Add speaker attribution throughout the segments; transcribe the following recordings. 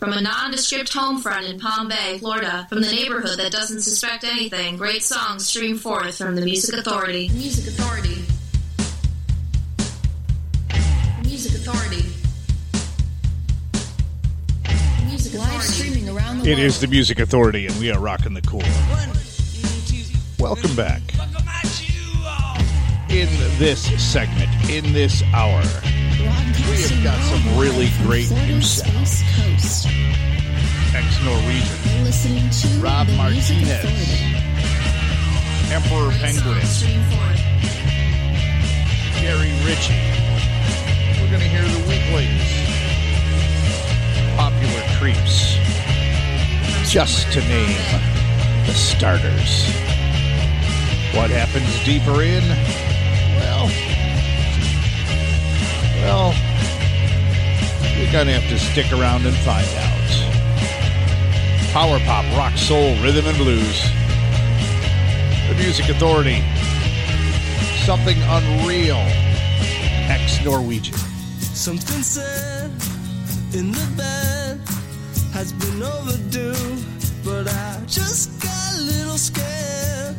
Speaker 1: From a nondescript home front in Palm Bay, Florida, from the neighborhood that doesn't suspect anything, great songs stream forth from the Music Authority. Music Authority. Music Authority. Music
Speaker 2: Live streaming around the
Speaker 3: It
Speaker 2: world.
Speaker 3: is the Music Authority, and we are rocking the KOR. Welcome back. In this segment, in this hour, have got some really great new. Ex Norwegian, Rob Martinez. Emperor Penguin. Gary Ritchie. We're going to hear the Weaklings, Popular Creeps, just to name the starters. What happens deeper in? Well, well, you're gonna have to stick around and find out. Power pop, rock, soul, rhythm and blues. The Music Authority. Something unreal. Ex Norwegian.
Speaker 4: Something said in the bed has been overdue, but I just got a little scared.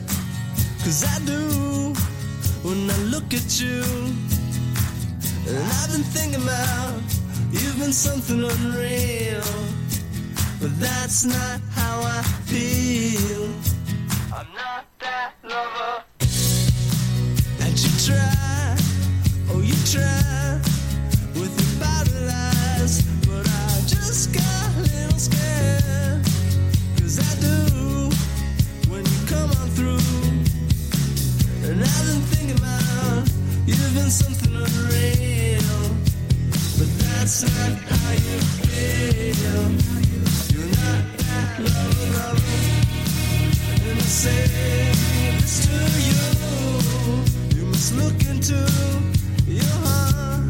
Speaker 4: Cause I do when I look at you. And I've been thinking about you've been something unreal. But that's not how I feel. I'm not that lover. And you try, oh, you try with your bottle eyes. But I just got a little scared. Cause I do when you come on through. And I've been thinking about you've been something unreal. That's not how you feel. You're not that lover. And I say this to you. You must look into your heart.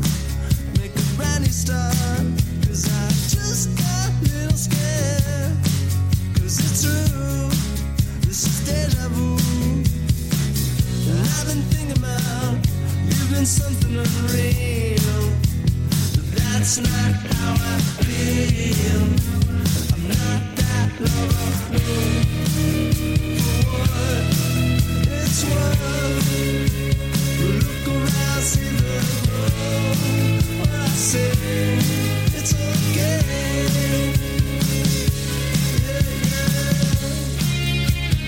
Speaker 4: Make a brand new start. Cause I just got a little scared. Cause it's true. This is deja vu. And I've been thinking about you've been something unreal.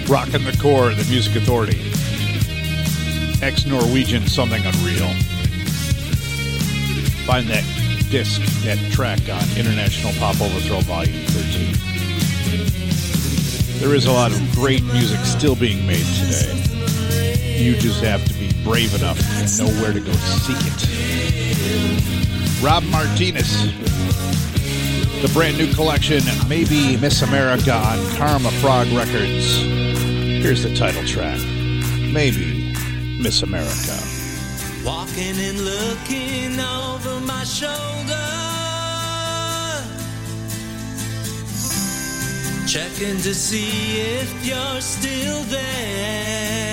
Speaker 3: Rocking the KOR, the Music Authority. Ex Norwegian, something unreal. Find that disc, that track on International Pop Overthrow Volume 13. There is a lot of great music still being made today. You just have to be brave enough and know where to go seek it. Rob Martinez, the brand new collection, Maybe Miss America on Karma Frog Records. Here's the title track Maybe Miss America.
Speaker 4: Walking and looking over shoulder. Checking to see if you're still there.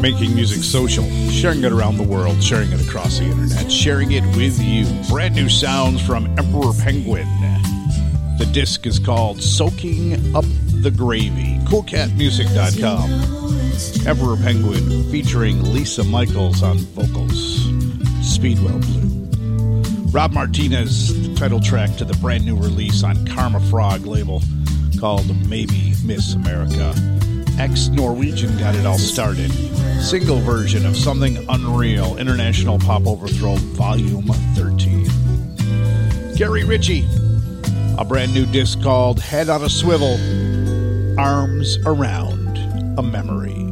Speaker 3: making music social, sharing it around the world, sharing it across the internet, sharing it with you. Brand new sounds from Emperor Penguin. The disc is called Soaking Up the Gravy. CoolCatMusic.com. Emperor Penguin featuring Lisa Michaels on vocals. Speedwell Blue. Rob Martinez, the title track to the brand new release on Karma Frog label called Maybe Miss America. Ex Norwegian got it all started single version of Something Unreal International Pop Overthrow Volume 13. Gary Ritchie, a brand new disc called Head on a Swivel Arms Around a Memory.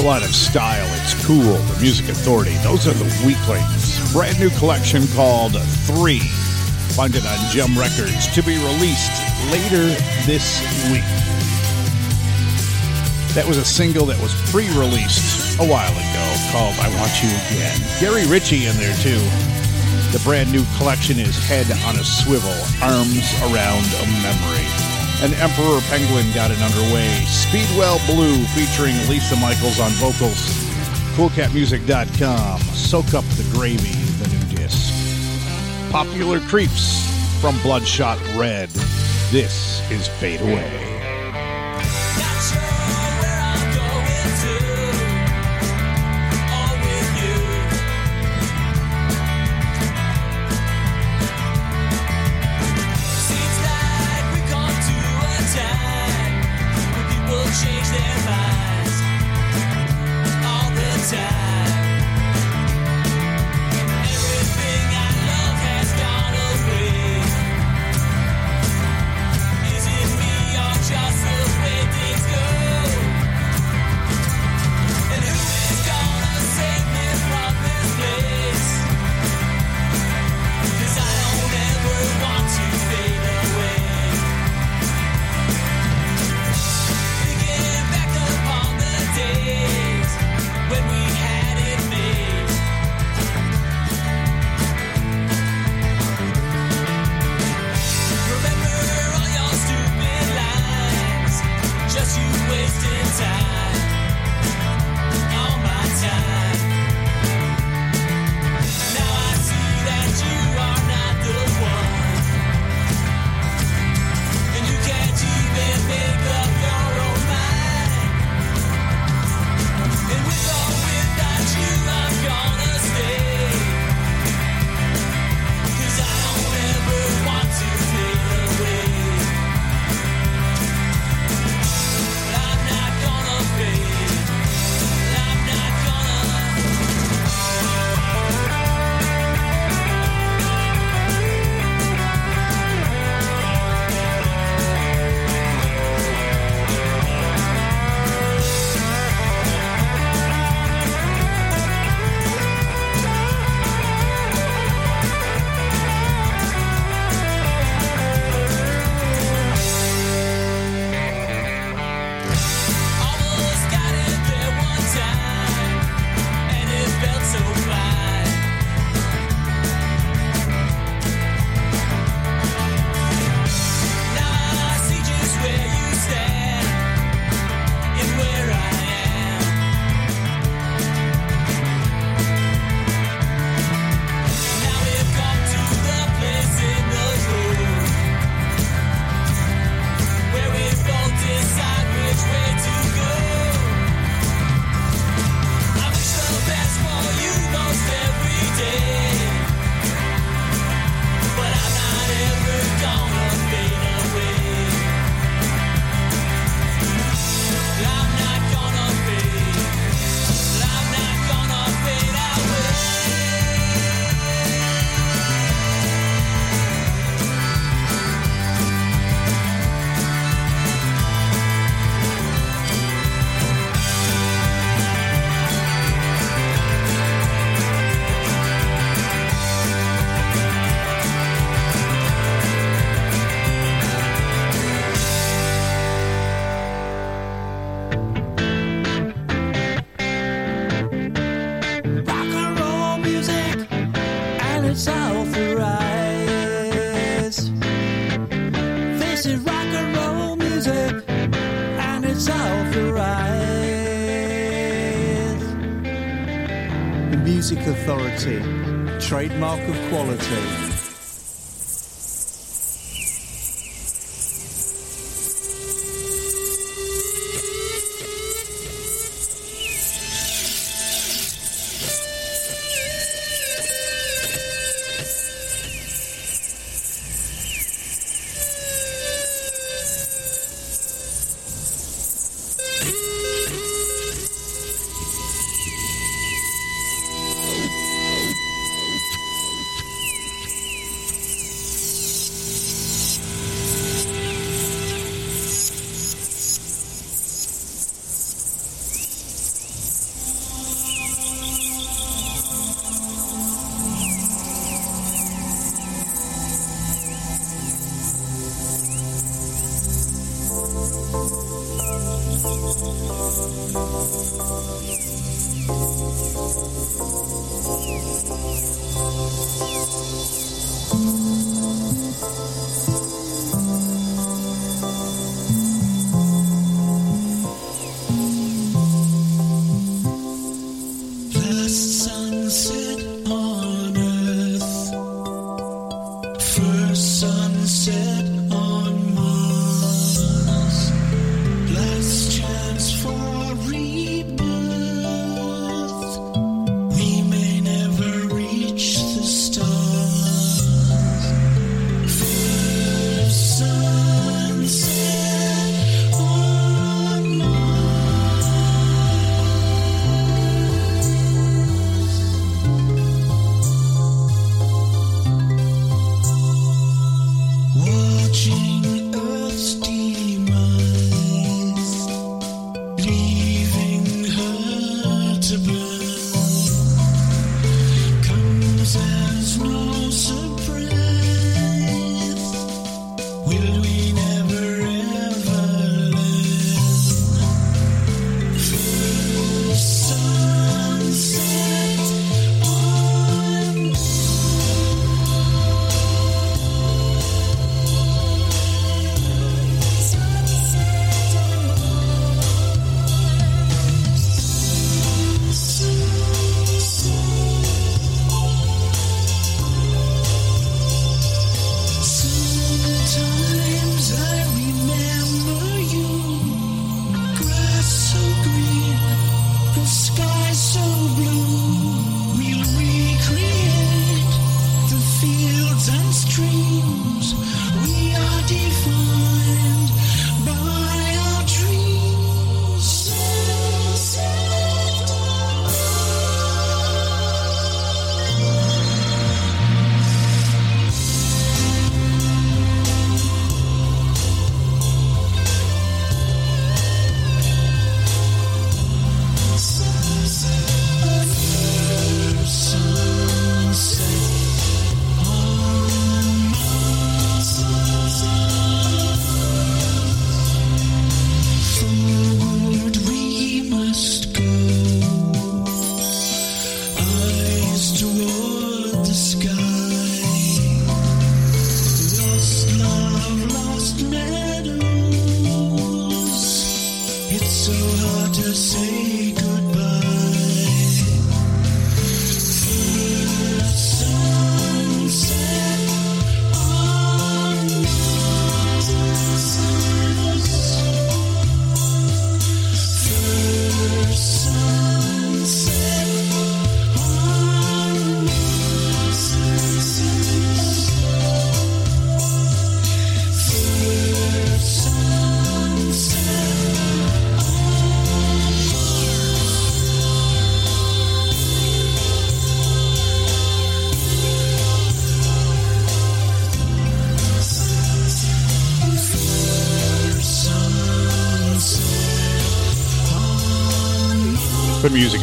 Speaker 4: a lot of
Speaker 3: style. It's cool. The Music Authority. Those are the Weaklings. Brand new collection called Three. Find it on Gem Records to be released later this week. That was a single that was pre released a while ago called I Want You Again. Gary Ritchie in there too. The brand new collection is Head on a Swivel, Arms Around a Memory and Emperor Penguin got it underway. Speedwell Blue featuring Lisa Michaels on vocals. CoolCatMusic.com. Soak up the gravy, the new disc. Popular Creeps from Bloodshot Red. This is Fade Away.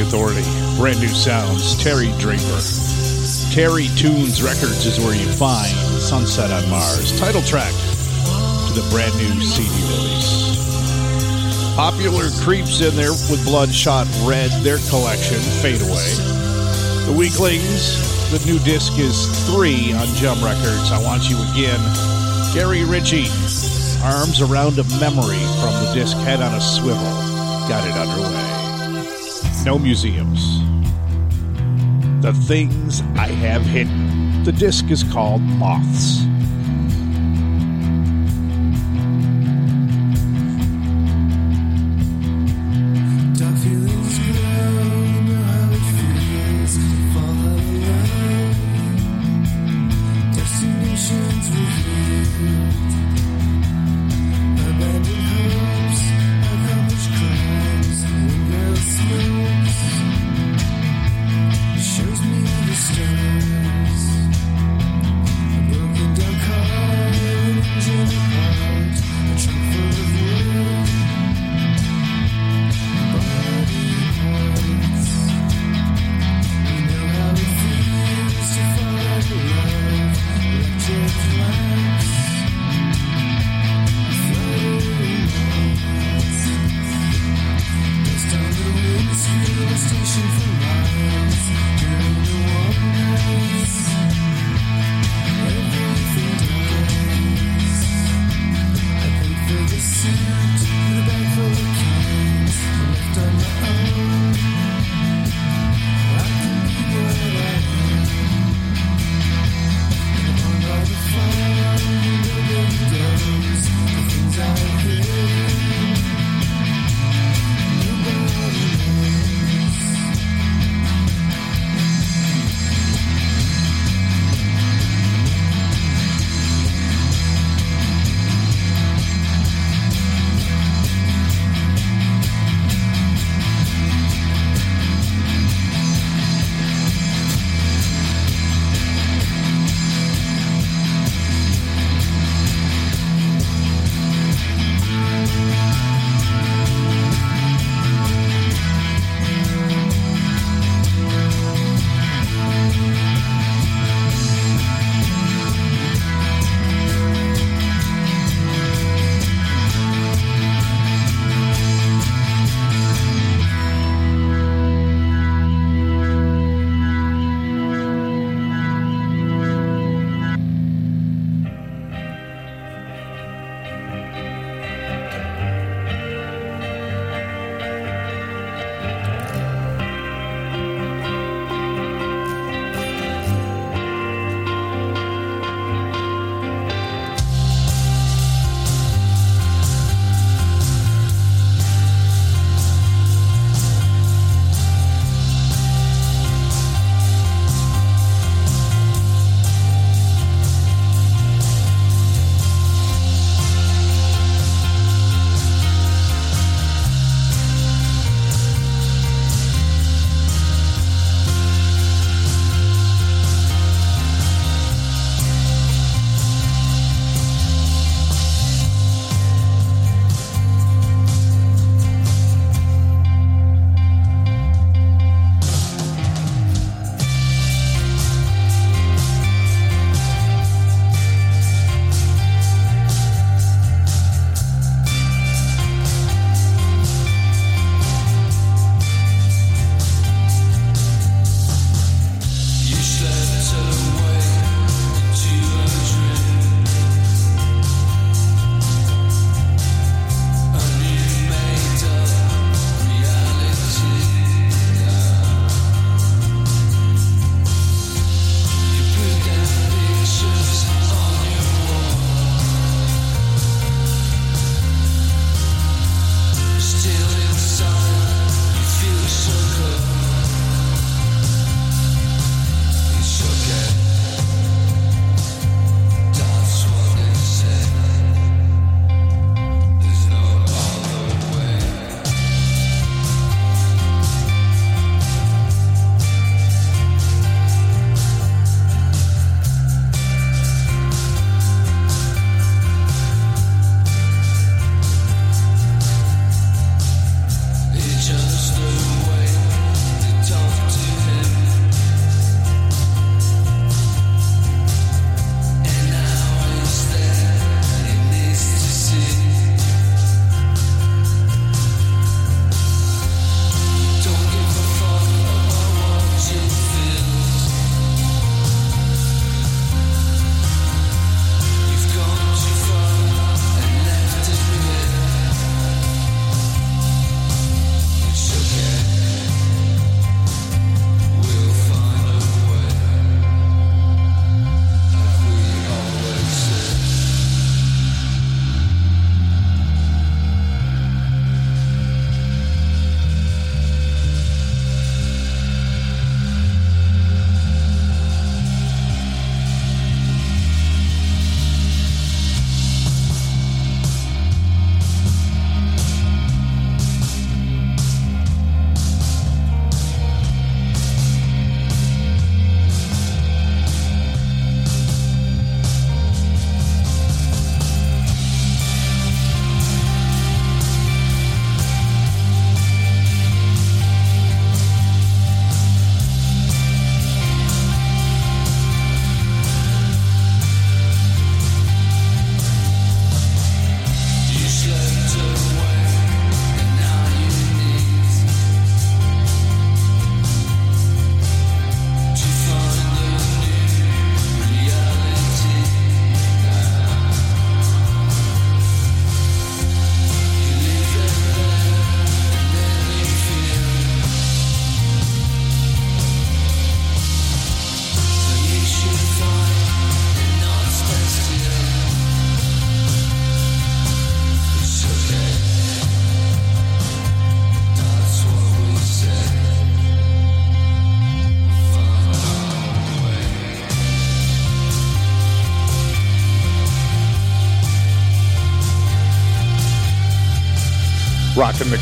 Speaker 4: Authority.
Speaker 3: Brand new sounds. Terry Draper. Terry Tunes Records is where you find Sunset on Mars. Title track to the brand new CD release. Popular Creeps in there with Bloodshot Red, their collection, Fade Away. The Weaklings, the new disc is three on Jump Records. I Want You Again. Gary Ritchie,
Speaker 4: Arms Around a Memory from the disc Head on a Swivel. Got it underway. No museums. The things I have hidden. The disc is called Moths.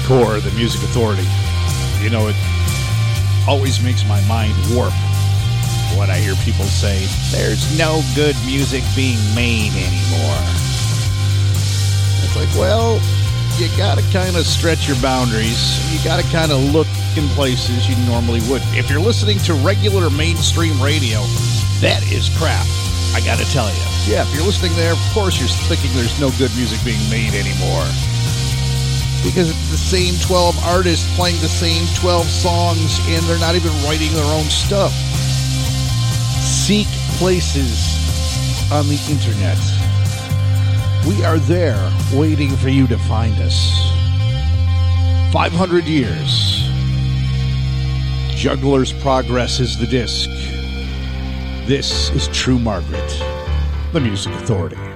Speaker 3: Core, the Music Authority. You know, it always makes my mind warp when I hear people say, there's no good music being made anymore. It's like, well, you gotta kind of stretch your boundaries. You gotta kind of look in places you normally wouldn't. If you're listening to regular mainstream radio, that is crap. I gotta tell you. Yeah, if you're listening there, of course you're thinking there's no good music being made anymore. Because it's the same 12 artists playing the same 12 songs and they're not even writing their own stuff. Seek places on the internet. We are there waiting for you to find us. 500 years. Juggler's Progress is the disc. This is True Margaret, the Music Authority.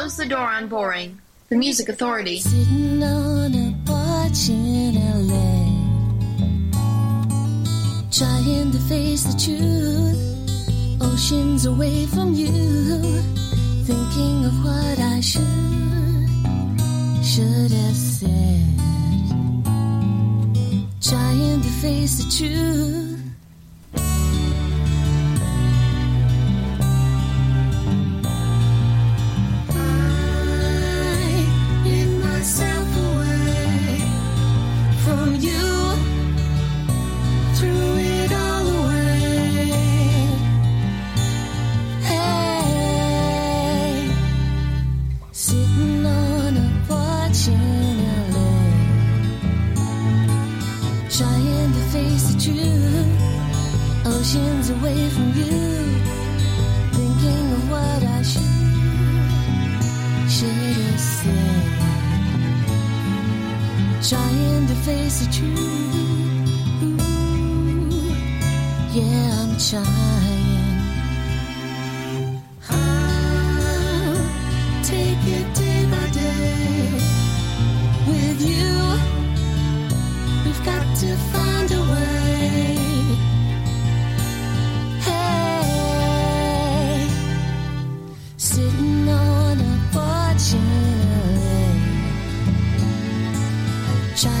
Speaker 2: Close the door on boring. The Music Authority.
Speaker 4: Sitting on a porch in LA, trying to face the truth. Oceans away from you, thinking of what I should should have said. Trying to face the truth.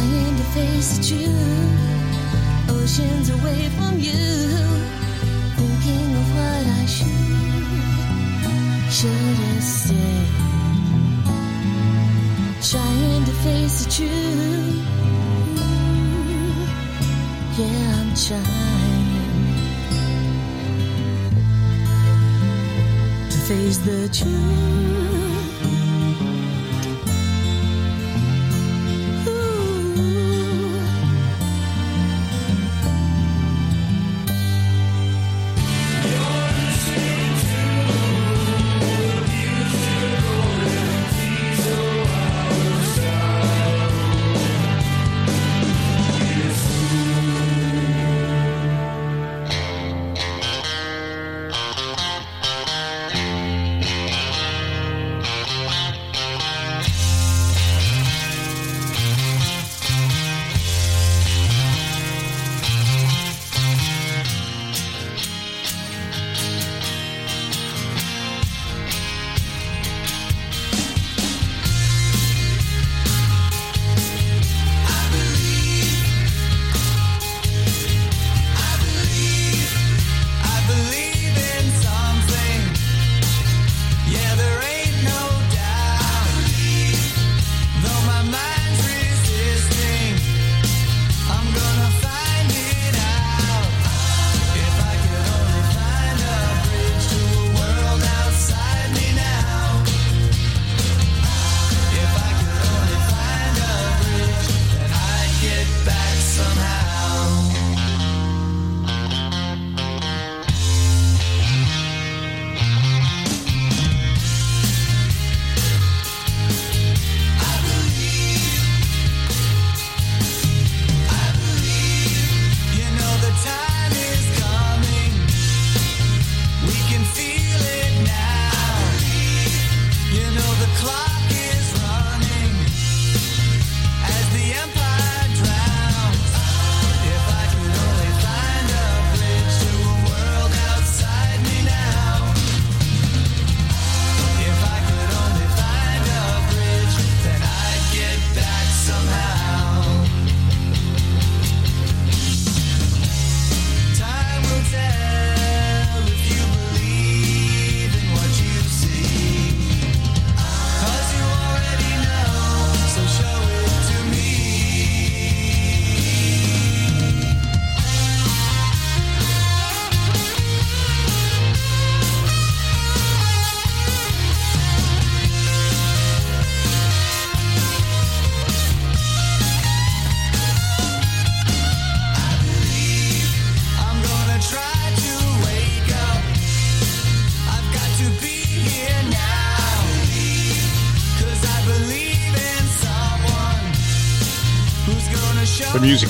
Speaker 4: Trying to face the truth, oceans away from you. Thinking of what I should, should have said. Trying to face the truth. Yeah, I'm trying to face the truth.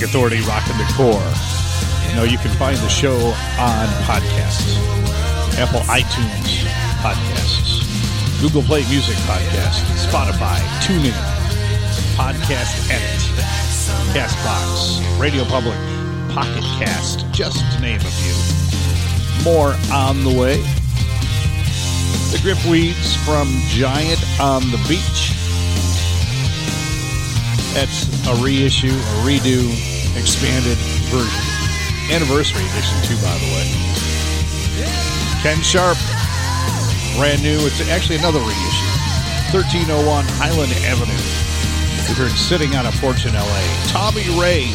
Speaker 3: Authority Rockin' the KOR. You know, you can find the show on podcasts Apple iTunes podcasts,
Speaker 4: Google Play Music podcasts, Spotify, TuneIn, Podcast Addict, Castbox, Radio Public, Pocket Cast, just to name a few. More on the way. The Grip Weeds from Giant on the Beach. That's a reissue, a redo, expanded version. Anniversary edition, too, by the way. Ken Sharp, brand new. It's actually another reissue. 1301 Highland Avenue. We heard Sitting on a Fortune, LA. Tommy Ray.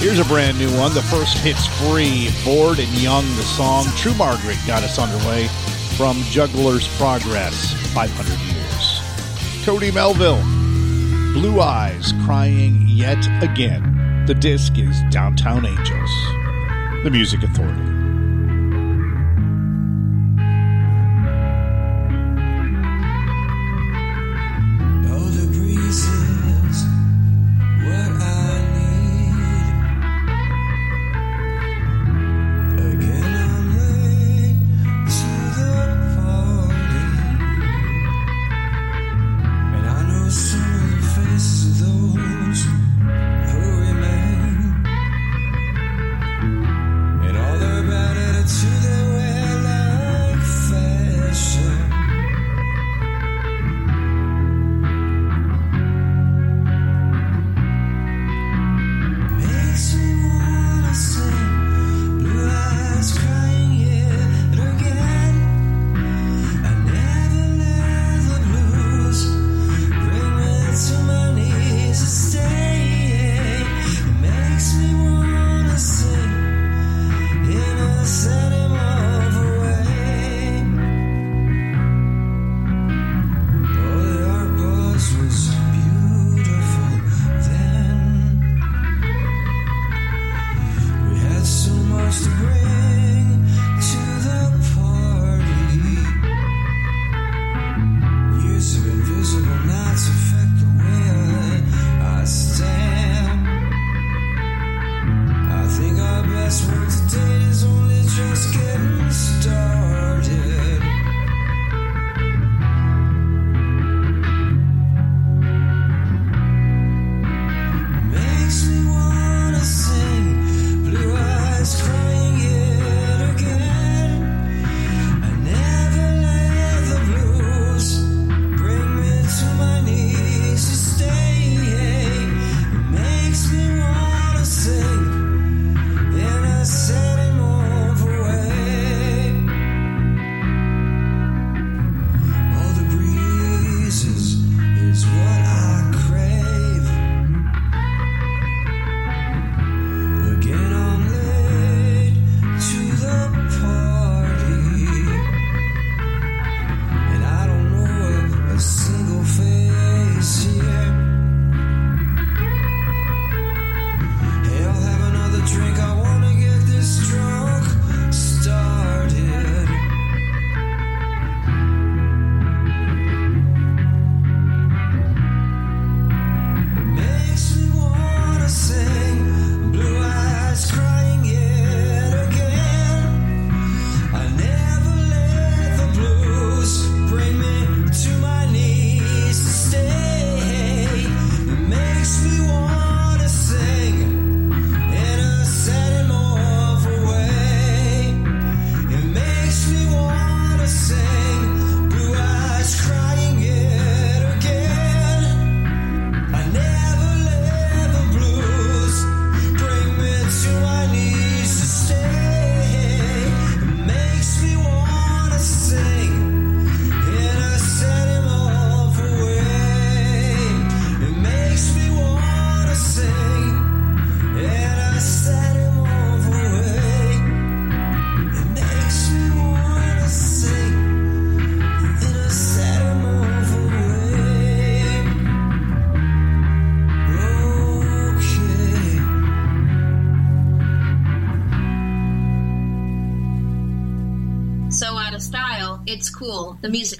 Speaker 4: Here's a brand new one. The first hits free. Bored and Young, the song. True Margaret got us underway from Juggler's Progress. 500 years. Cody Melville. Blue Eyes crying yet again. The disc is Downtown Angels. The Music Authority.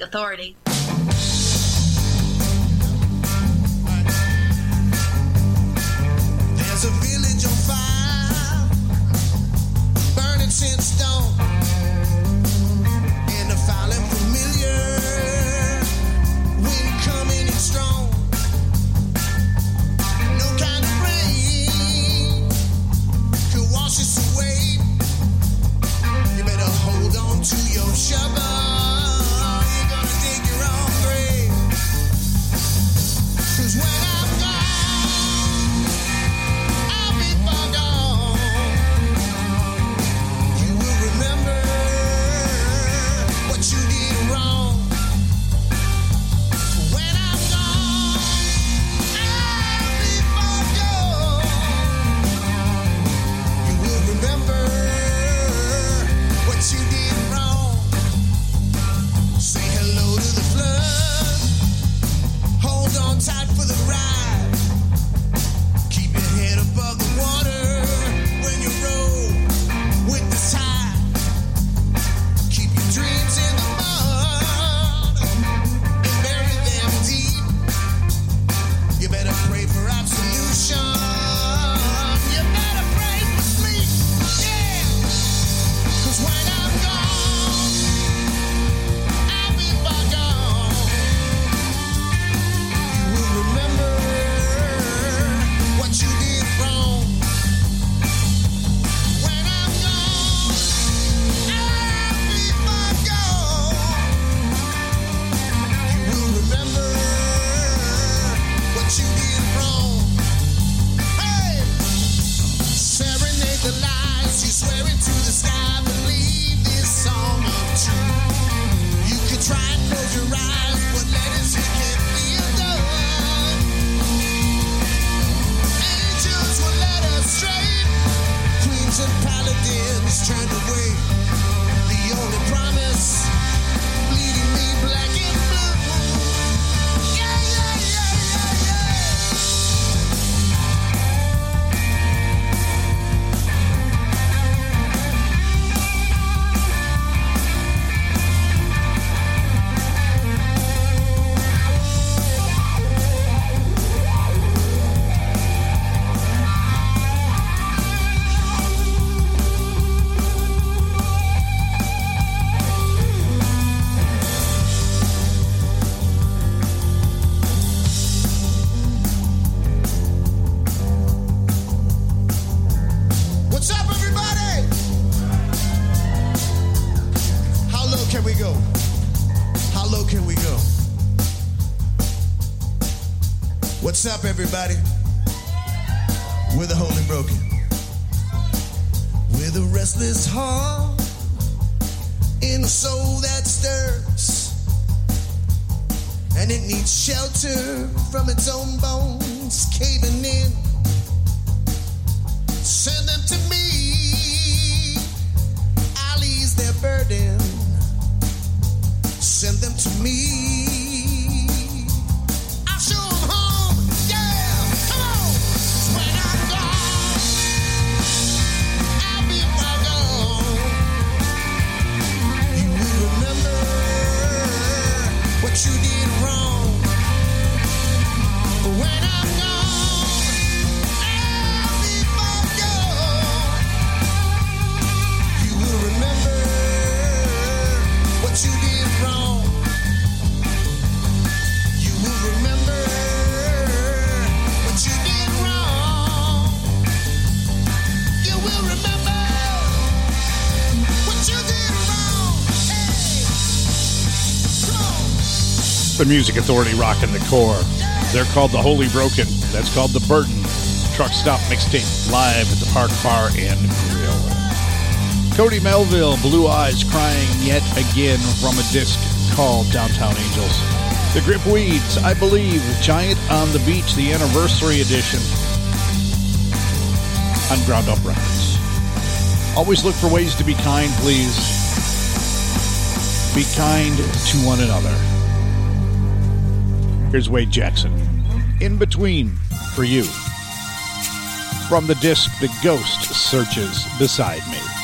Speaker 5: authority. Broken. With a restless heart in a soul that stirs. And it needs shelter from its own bones caving in. Send them to me. I'll ease their burden. Send them to me.
Speaker 3: The Music Authority rocking the KOR. They're called the Holy Broken. That's called the Burden Truck Stop Mixtape live at the Park Bar and Grill. Cody Melville, Blue Eyes crying yet again from a disc called Downtown Angels. The Grip Weeds, I believe, Giant on the Beach, the anniversary edition on Ground Up Records. Always look for ways to be kind, please. Be kind to one another. Here's Wade Jackson. In between for you. From the disc The Ghost Searches Beside Me.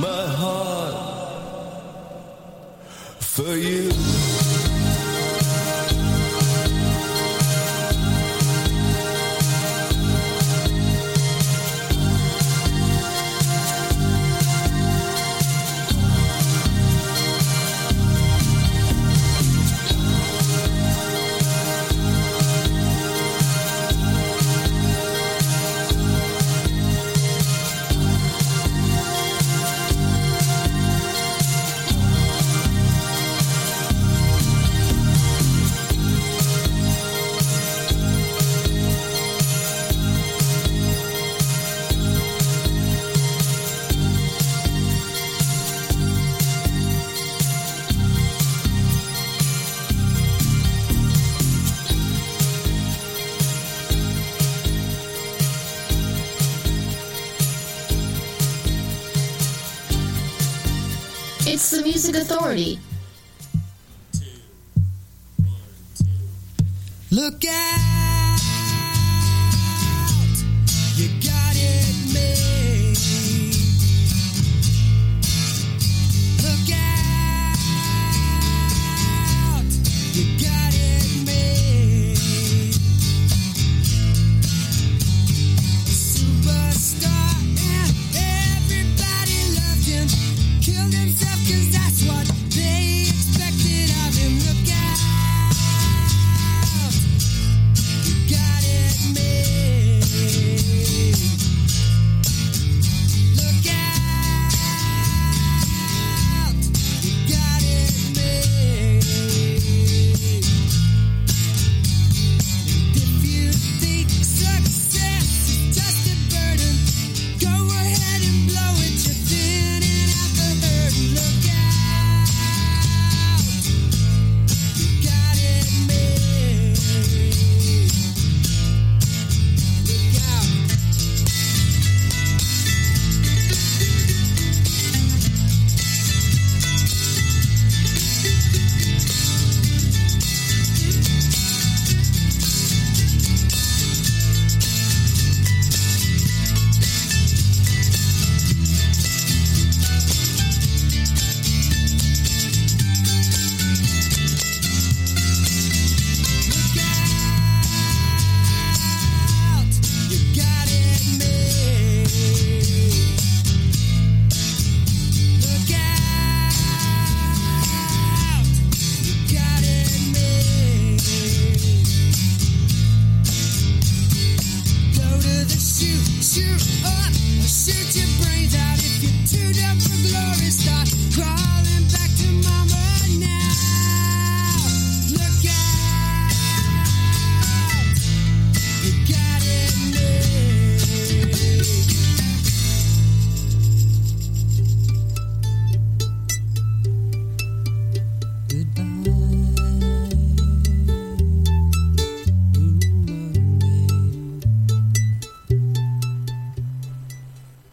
Speaker 4: My heart. For you.
Speaker 1: Authority.